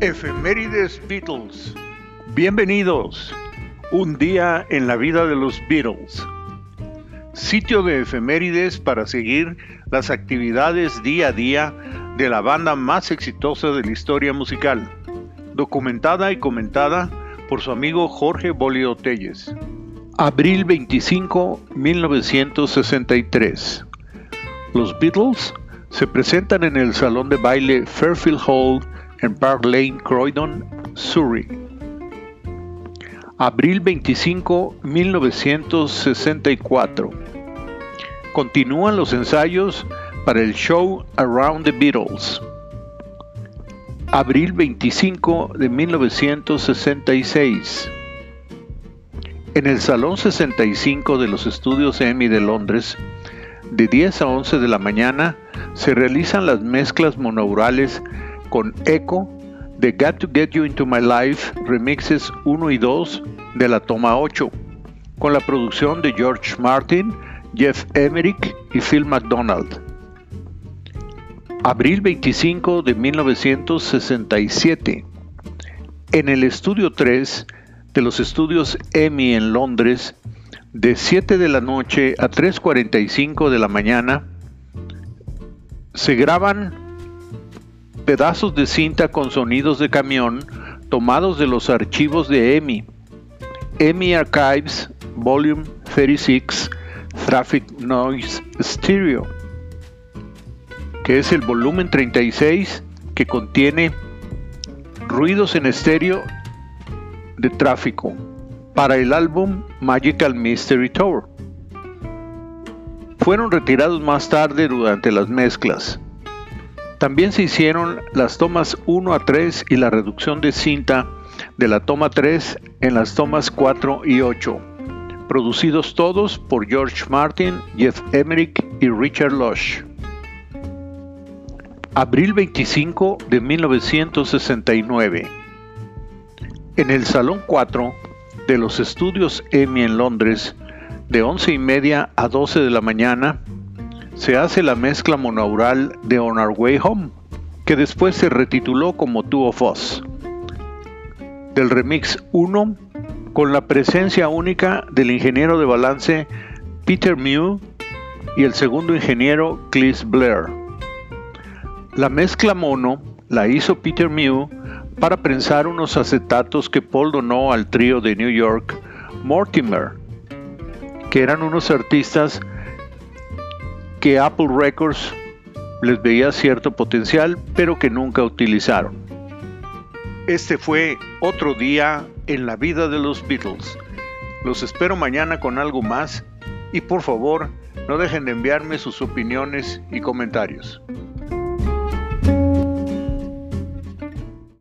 Efemérides Beatles. Bienvenidos. Un día en la vida de los Beatles. Sitio de efemérides para seguir las actividades día a día de la banda más exitosa de la historia musical. Documentada y comentada por su amigo Jorge Bolio Telles. Abril 25, 1963. Los Beatles se presentan en el salón de baile Fairfield Hall en Park Lane, Croydon, Surrey. Abril 25, 1964. Continúan los ensayos para el show Around the Beatles. Abril 25 de 1966. En el Salón 65 de los estudios EMI de Londres, de 10 a 11 de la mañana, se realizan las mezclas monaurales con Echo de Got to Get You Into My Life, remixes 1 y 2 de la toma 8, con la producción de George Martin, Jeff Emerick y Phil McDonald. Abril 25 de 1967. En el estudio 3 de los estudios EMI en Londres, de 7 de la noche a 3.45 de la mañana, se graban pedazos de cinta con sonidos de camión tomados de los archivos de EMI. EMI Archives Volume 36 Traffic Noise Stereo, que es el volumen 36 que contiene ruidos en estéreo de tráfico para el álbum Magical Mystery Tour. Fueron retirados más tarde durante las mezclas. También se hicieron las tomas 1 a 3 y la reducción de cinta de la toma 3 en las tomas 4 y 8, producidos todos por George Martin, Jeff Emerick y Richard Lush. Abril 25 de 1969. En el Salón 4 de los estudios EMI en Londres, de 11 y media a 12 de la mañana, se hace la mezcla monaural de On Our Way Home, que después se retituló como Two of Us. Del remix 1, con la presencia única del ingeniero de balance Peter Mew y el segundo ingeniero Clis Blair. La mezcla mono la hizo Peter Mew para prensar unos acetatos que Paul donó al trío de New York, Mortimer, que eran unos artistas que Apple Records les veía cierto potencial, pero que nunca utilizaron. Este fue otro día en la vida de los Beatles. Los espero mañana con algo más y por favor no dejen de enviarme sus opiniones y comentarios.